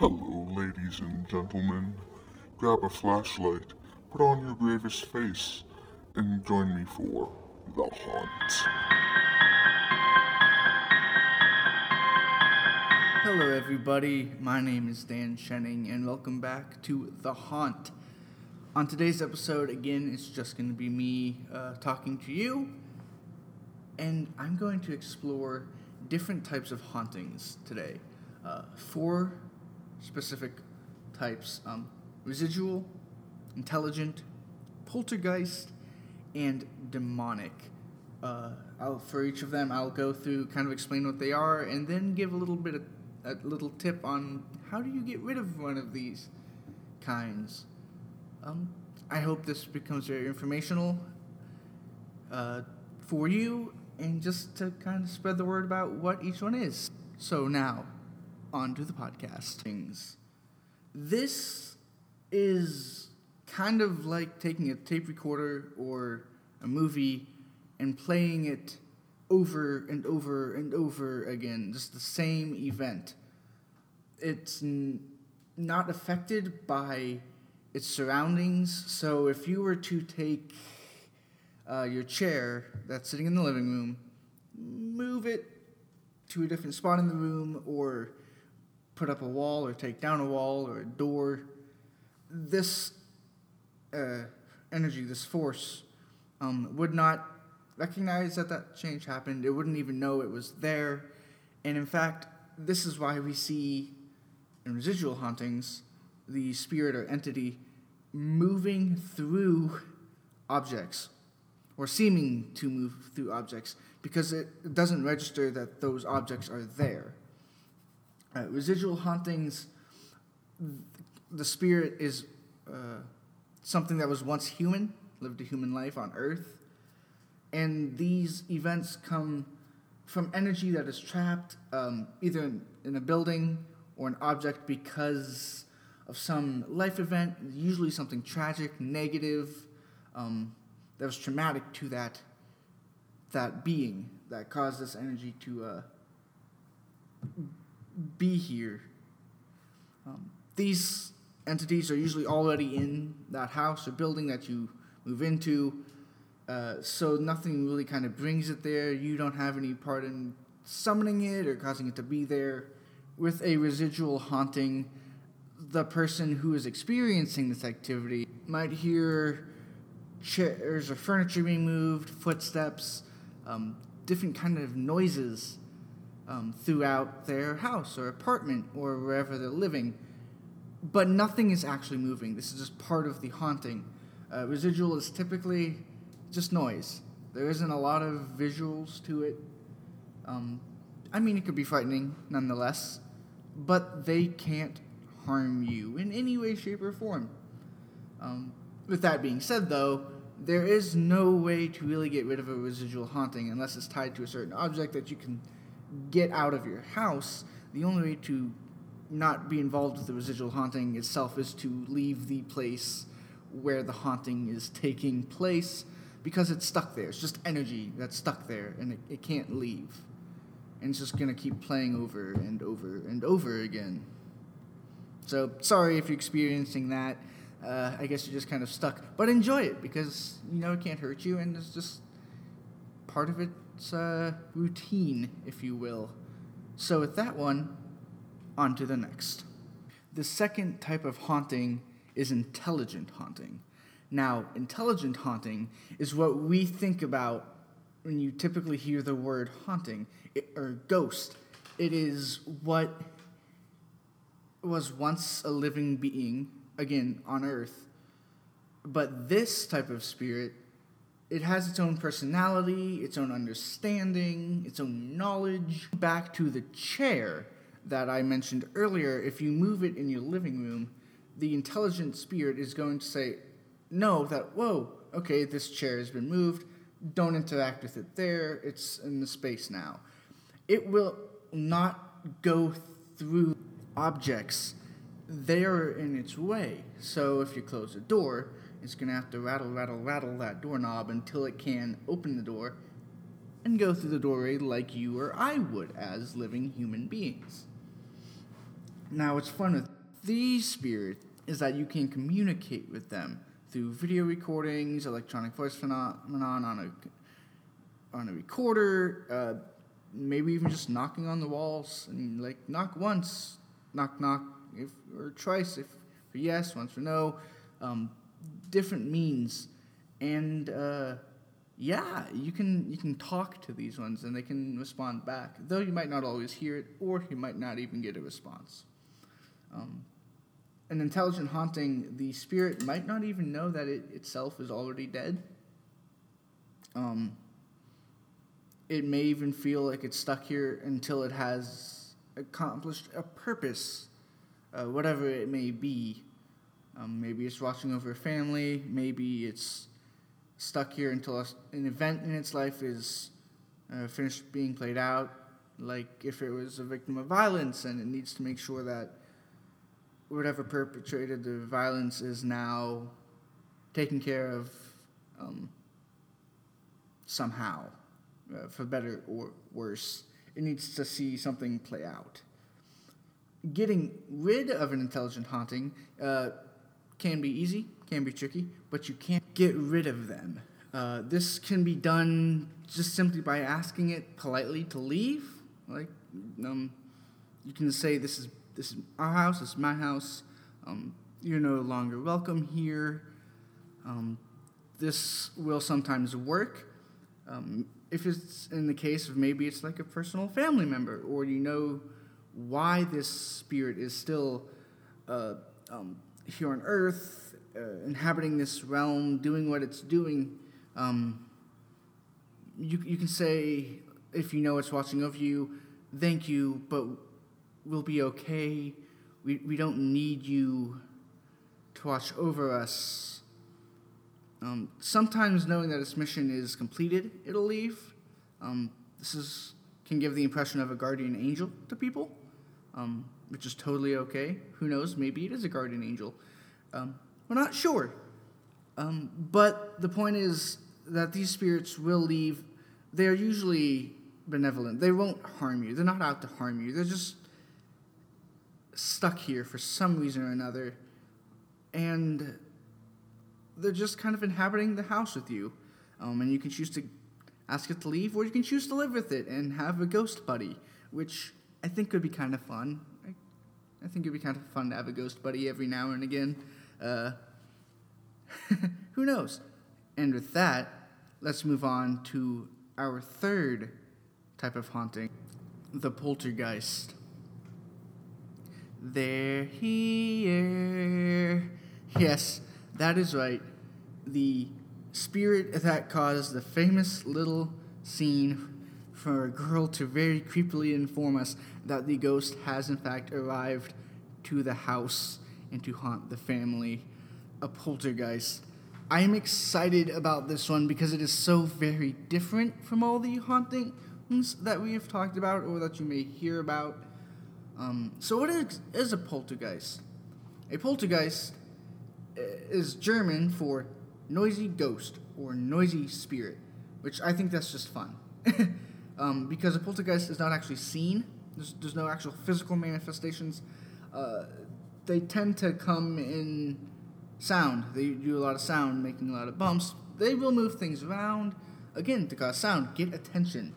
Hello, ladies and gentlemen. Grab a flashlight, put on your bravest face, and join me for The Haunt. Hello, everybody. My name is Dan Shenning, and welcome back to The Haunt. On today's episode, again, it's just going to be me uh, talking to you, and I'm going to explore different types of hauntings today. Uh, four specific types um, residual, intelligent, poltergeist, and demonic. Uh, for each of them, I'll go through, kind of explain what they are, and then give a little bit of a little tip on how do you get rid of one of these kinds. Um, I hope this becomes very informational uh, for you, and just to kind of spread the word about what each one is. So now, on to the podcast things. This is kind of like taking a tape recorder or a movie and playing it over and over and over again, just the same event. It's n- not affected by its surroundings. So if you were to take uh, your chair that's sitting in the living room, move it to a different spot in the room, or put up a wall, or take down a wall, or a door, this uh, energy, this force, um, would not recognize that that change happened. It wouldn't even know it was there. And in fact, this is why we see in residual hauntings the spirit or entity moving through objects or seeming to move through objects because it doesn't register that those objects are there. Residual hauntings, the spirit is uh, something that was once human, lived a human life on earth, and these events come from energy that is trapped um, either in, in a building or an object because of some life event, usually something tragic, negative, um, that was traumatic to that that being that caused this energy to uh, be here. Um, these entities are usually already in that house or building that you move into, uh, so nothing really kind of brings it there. You don't have any part in summoning it or causing it to be there. With a residual haunting, the person who is experiencing this activity might hear chairs or furniture being moved, footsteps, um, different kind of noises um, throughout their house or apartment or wherever they're living. But nothing is actually moving. This is just part of the haunting. Uh, residual is typically just noise. There isn't a lot of visuals to it. Um, I mean, it could be frightening nonetheless, but they can't harm you in any way, shape, or form. Um, with that being said, though, there is no way to really get rid of a residual haunting unless it's tied to a certain object that you can get out of your house. The only way to not be involved with the residual haunting itself is to leave the place where the haunting is taking place because it's stuck there. It's just energy that's stuck there and it, it can't leave. And it's just going to keep playing over and over and over again. So, sorry if you're experiencing that. Uh, I guess you're just kind of stuck. But enjoy it because, you know, it can't hurt you and it's just part of its uh, routine, if you will. So, with that one, on to the next. The second type of haunting is intelligent haunting. Now, intelligent haunting is what we think about when you typically hear the word haunting it, or ghost. It is what was once a living being, again, on earth. But this type of spirit, it has its own personality, its own understanding, its own knowledge. Back to the chair that I mentioned earlier, if you move it in your living room, the intelligent spirit is going to say, no, that, whoa, okay, this chair has been moved. Don't interact with it there. It's in the space now. It will not go through objects. They are in its way. So if you close a door, it's going to have to rattle, rattle, rattle that doorknob until it can open the door and go through the doorway like you or I would as living human beings. Now, what's fun with these spirits is that you can communicate with them through video recordings, electronic voice phenomenon on a on a recorder, uh, maybe even just knocking on the walls and like knock once, knock knock if or twice if for yes, once for no, um, different means, and uh, yeah, you can you can talk to these ones and they can respond back. Though you might not always hear it, or you might not even get a response. Um, an intelligent haunting, the spirit might not even know that it itself is already dead. Um, it may even feel like it's stuck here until it has accomplished a purpose, uh, whatever it may be. Um, maybe it's watching over a family. Maybe it's stuck here until an event in its life is uh, finished being played out. Like if it was a victim of violence and it needs to make sure that whatever perpetrated the violence is now taken care of um, somehow, uh, for better or worse. It needs to see something play out. Getting rid of an intelligent haunting uh, can be easy, can be tricky, but you can't get rid of them. Uh, this can be done just simply by asking it politely to leave. Like, um, you can say, "This is this is our house. This is my house. Um, you're no longer welcome here." Um, this will sometimes work. Um, if it's in the case of maybe it's like a personal family member, or you know why this spirit is still uh, um, here on Earth, uh, inhabiting this realm, doing what it's doing, um, you, you can say, if you know it's watching over you, thank you, but we'll be okay. We, we don't need you to watch over us. Um, sometimes knowing that its mission is completed, it'll leave. Um, this is can give the impression of a guardian angel to people, um, which is totally okay. Who knows? Maybe it is a guardian angel. Um, we're not sure. Um, but the point is that these spirits will leave. They are usually benevolent. They won't harm you. They're not out to harm you. They're just stuck here for some reason or another. And they're just kind of inhabiting the house with you. Um, and you can choose to ask it to leave, or you can choose to live with it and have a ghost buddy, which I think could be kind of fun. I, think it'd be kind of fun to have a ghost buddy every now and again. Uh, who knows? And with that, let's move on to our third type of haunting the poltergeist. They're here. Yes, that is right. The spirit that caused the famous little scene for a girl to very creepily inform us that the ghost has in fact arrived to the house and to haunt the family. A poltergeist. I am excited about this one because it is so very different from all the hauntings that we have talked about or that you may hear about. Um, so, what is, is a poltergeist? A poltergeist uh, is German for noisy ghost or noisy spirit, which I think that's just fun. um, because a poltergeist is not actually seen, there's, there's no actual physical manifestations. Uh, they tend to come in sound. They do a lot of sound, making a lot of bumps. They will move things around, again, to cause sound, get attention.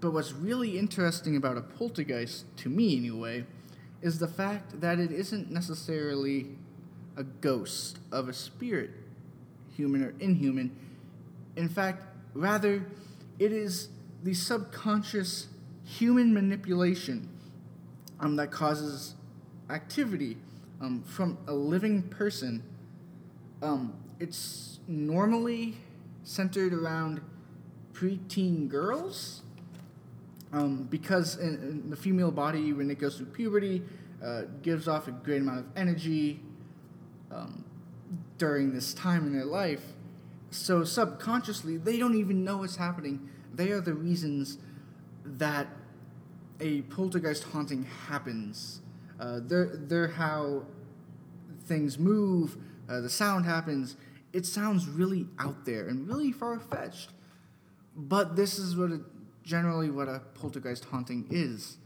But what's really interesting about a poltergeist, to me anyway, is the fact that it isn't necessarily a ghost of a spirit, human or inhuman. In fact, rather, it is the subconscious human manipulation um, that causes activity um, from a living person. Um, it's normally centered around preteen girls um, because in, in, the female body, when it goes through puberty, uh, gives off a great amount of energy um, during this time in their life. So subconsciously, they don't even know what's happening. They are the reasons that a poltergeist haunting happens. Uh, they're, they're how things move, uh, the sound happens. It sounds really out there and really far fetched. But this is what generally what a poltergeist haunting is,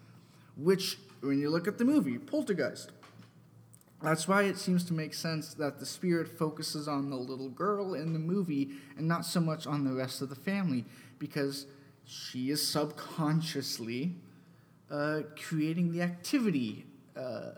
which when you look at the movie Poltergeist. That's why it seems to make sense that the spirit focuses on the little girl in the movie and not so much on the rest of the family because she is subconsciously uh, creating the activity uh,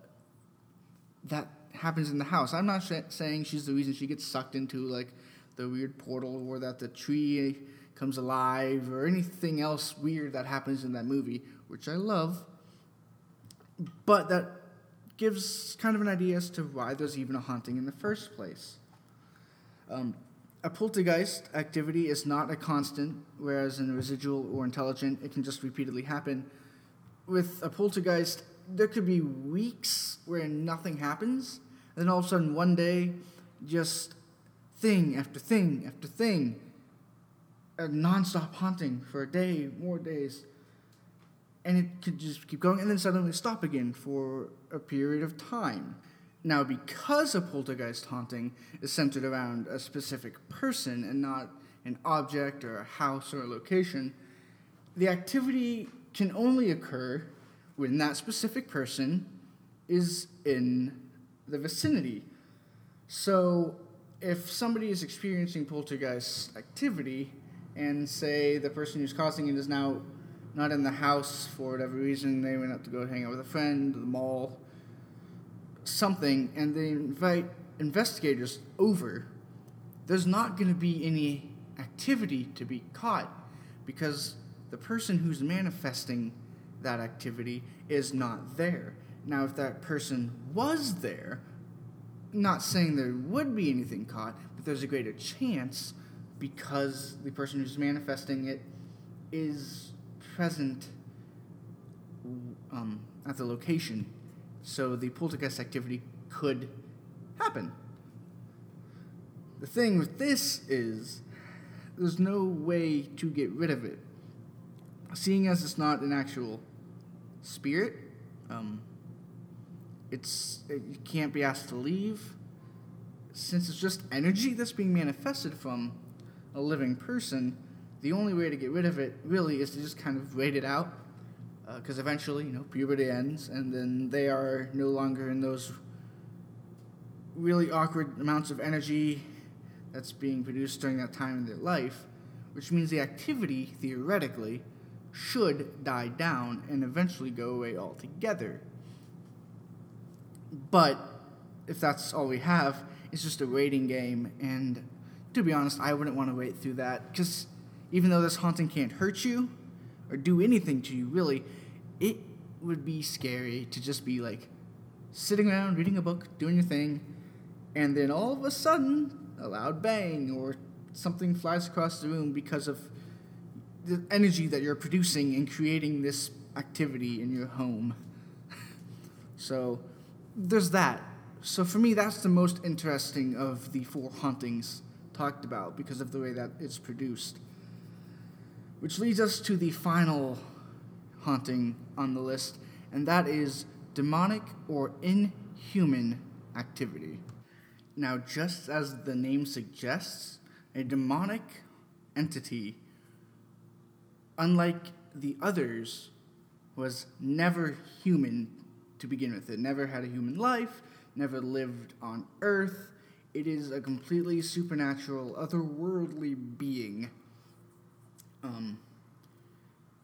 that happens in the house. I'm not sh- saying she's the reason she gets sucked into like the weird portal or that the tree comes alive or anything else weird that happens in that movie, which I love. But that gives kind of an idea as to why there's even a haunting in the first place. Um, a poltergeist activity is not a constant, whereas in a residual or intelligent, it can just repeatedly happen. With a poltergeist, there could be weeks where nothing happens, and then all of a sudden, one day, just thing after thing after thing, a nonstop haunting for a day, more days and it could just keep going and then suddenly stop again for a period of time. Now, because a poltergeist haunting is centered around a specific person and not an object or a house or a location, the activity can only occur when that specific person is in the vicinity. So, if somebody is experiencing poltergeist activity, and say the person who's causing it is now not in the house for whatever reason. They went out to go hang out with a friend, the mall, something, and they invite investigators over. There's not going to be any activity to be caught because the person who's manifesting that activity is not there. Now, if that person was there, not saying there would be anything caught, but there's a greater chance because the person who's manifesting it is present um, at the location, so the poltergeist activity could happen. The thing with this is there's no way to get rid of it. Seeing as it's not an actual spirit, um, it's it, you can't be asked to leave. Since it's just energy that's being manifested from a living person, the only way to get rid of it really is to just kind of wait it out because uh, eventually you know puberty ends and then they are no longer in those really awkward amounts of energy that's being produced during that time in their life which means the activity theoretically should die down and eventually go away altogether. But if that's all we have it's just a waiting game. And to be honest i wouldn't want to wait through that because even though this haunting can't hurt you or do anything to you, really, it would be scary to just be like sitting around reading a book, doing your thing, and then all of a sudden, a loud bang or something flies across the room because of the energy that you're producing in creating this activity in your home. so, there's that. So, for me, that's the most interesting of the four hauntings talked about because of the way that it's produced. Which leads us to the final haunting on the list, and that is demonic or inhuman activity. Now, just as the name suggests, a demonic entity, unlike the others, was never human to begin with. It never had a human life, never lived on earth. It is a completely supernatural, otherworldly being um,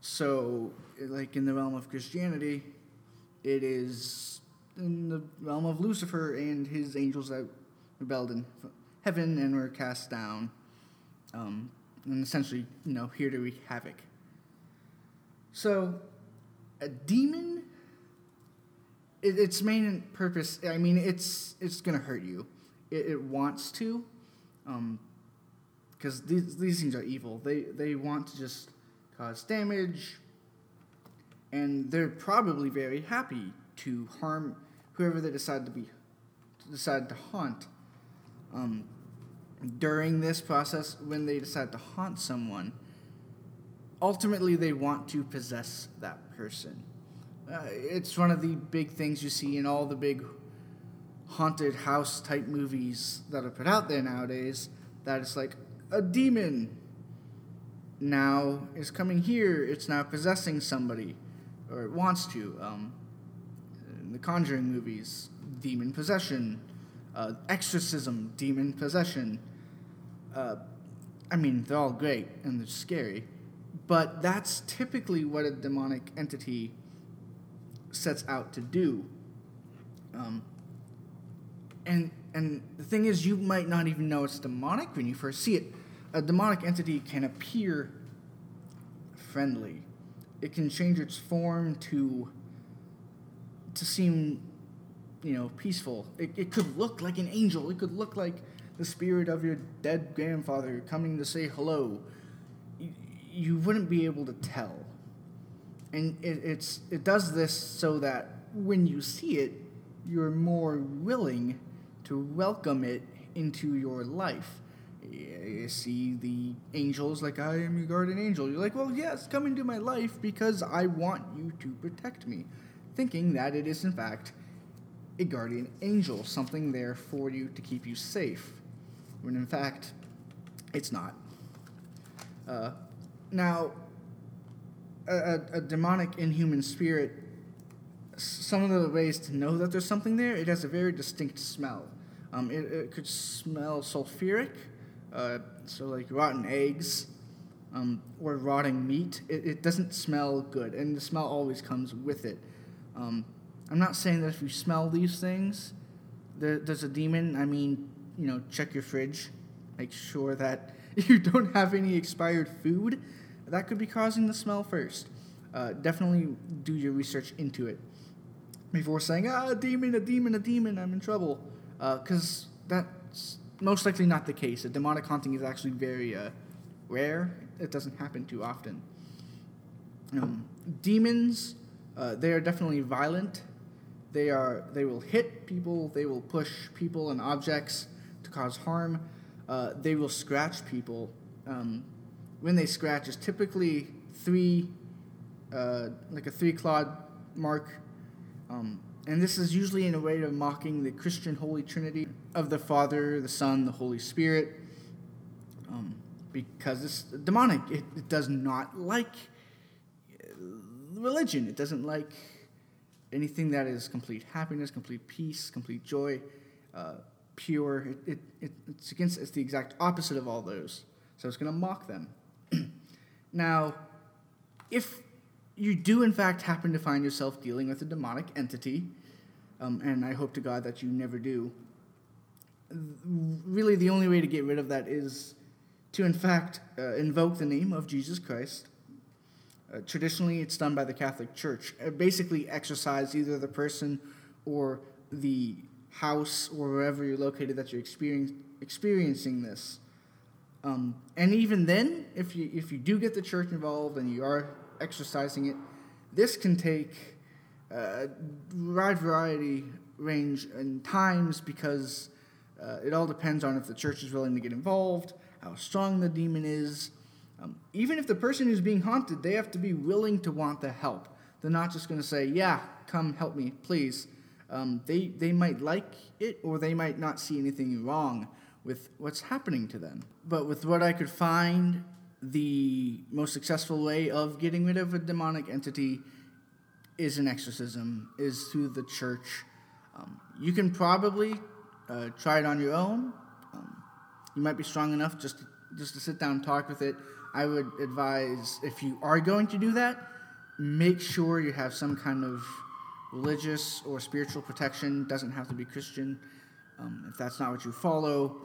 so, like in the realm of Christianity, it is in the realm of Lucifer and his angels that rebelled in heaven and were cast down, um, and essentially, you know, here to wreak havoc. So, a demon, it, its main purpose, I mean, it's it's gonna hurt you. It, it wants to, um, because these, these things are evil. They, they want to just cause damage, and they're probably very happy to harm whoever they decide to be decide to haunt. Um, during this process, when they decide to haunt someone, ultimately they want to possess that person. Uh, it's one of the big things you see in all the big haunted house type movies that are put out there nowadays. That it's like, a demon now is coming here. It's now possessing somebody, or it wants to. Um, Conjuring movies, demon possession, uh, exorcism, demon possession. Uh, I mean, they're all great and they're scary, but that's typically what a demonic entity sets out to do. Um, and and the thing is, you might not even know it's demonic when you first see it. A demonic entity can appear friendly. It can change its form to to seem, you know, peaceful. It, it could look like an angel. It could look like the spirit of your dead grandfather coming to say hello. You, wouldn't be able to tell. And it, it's it does this so that when you see it, you're more willing to welcome it into your life. You see the angels like I am your guardian angel. You're like, well, yes, come into my life because I want you to protect me, thinking that it is in fact a guardian angel, something there for you to keep you safe, when in fact it's not. Uh, now, a, a, demonic inhuman spirit some of the ways to know that there's something there, it has a very distinct smell. Um, it, it, could smell sulfuric, uh, so like rotten eggs um, or rotting meat. It, it, doesn't smell good, and the smell always comes with it. Um, I'm not saying that if you smell these things, there, there's a demon. I mean, you know, check your fridge, make sure that you don't have any expired food. That could be causing the smell first. Uh, definitely do your research into it before saying, ah, a demon, a demon, a demon, I'm in trouble. Because uh, that's most likely not the case. A demonic haunting is actually very uh, rare, it doesn't happen too often. Um, demons, uh, they are definitely violent. They are they will hit people. They will push people and objects to cause harm. Uh, they will scratch people. Um, when they scratch, is typically three, uh, like a three clawed mark um, and this is usually in a way of mocking the Christian Holy Trinity of the Father, the Son, the Holy Spirit. Um, because it's demonic. It, it, does not like uh, religion. It doesn't like anything that is complete happiness, complete peace, complete joy, uh, pure. It, it, it, it's against. It's the exact opposite of all those. So it's going to mock them. now, if you do, in fact, happen to find yourself dealing with a demonic entity, um, and I hope to God that you never do, really the only way to get rid of that is to, in fact, uh, invoke the name of Jesus Christ. Uh, traditionally, it's done by the Catholic Church. Uh, basically, exorcise either the person or the house or wherever you're located that you're experience, experiencing this. Um, and even then, if you if you do get the church involved and you are exorcising it. This can take a wide variety range and times because uh, it all depends on if the church is willing to get involved, how strong the demon is. Um, even if the person who's being haunted, they have to be willing to want the help. They're not just going to say, "Yeah, come help me, please." Um, they they might like it, or they might not see anything wrong with what's happening to them. But with what I could find the most successful way of getting rid of a demonic entity is an exorcism, is through the church. Um, you can probably uh, try it on your own. Um, you might be strong enough just to, just to sit down and talk with it. I would advise if you are going to do that, make sure you have some kind of religious or spiritual protection. Doesn't have to be Christian. Um, if that's not what you follow,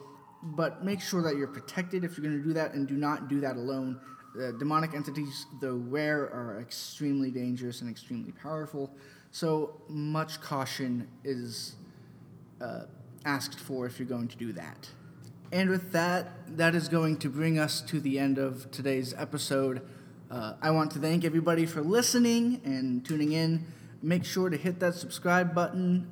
but make sure that you're protected if you're going to do that and do not do that alone. Uh, demonic entities, though rare, are extremely dangerous and extremely powerful, so much caution is uh, asked for if you're going to do that. And with that, that is going to bring us to the end of today's episode. Uh, I want to thank everybody for listening and tuning in. Make sure to hit that subscribe button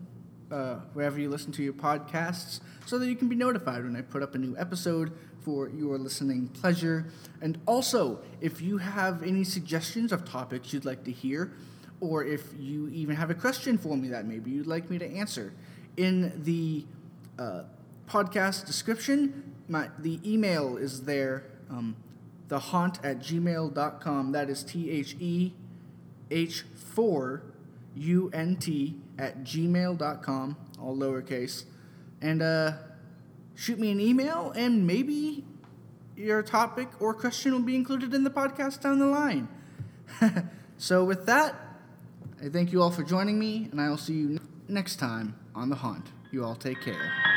uh, wherever you listen to your podcasts so that you can be notified when I put up a new episode for your listening pleasure. And also, if you have any suggestions of topics you'd like to hear, or if you even have a question for me that maybe you'd like me to answer, in the uh, podcast description, my, the email is there, um, thehaunt at gmail.com. That is T H E H 4 unt at gmail.com, all lowercase. And uh, shoot me an email, and maybe your topic or question will be included in the podcast down the line. so, with that, I thank you all for joining me, and I will see you next time on The Haunt. You all take care.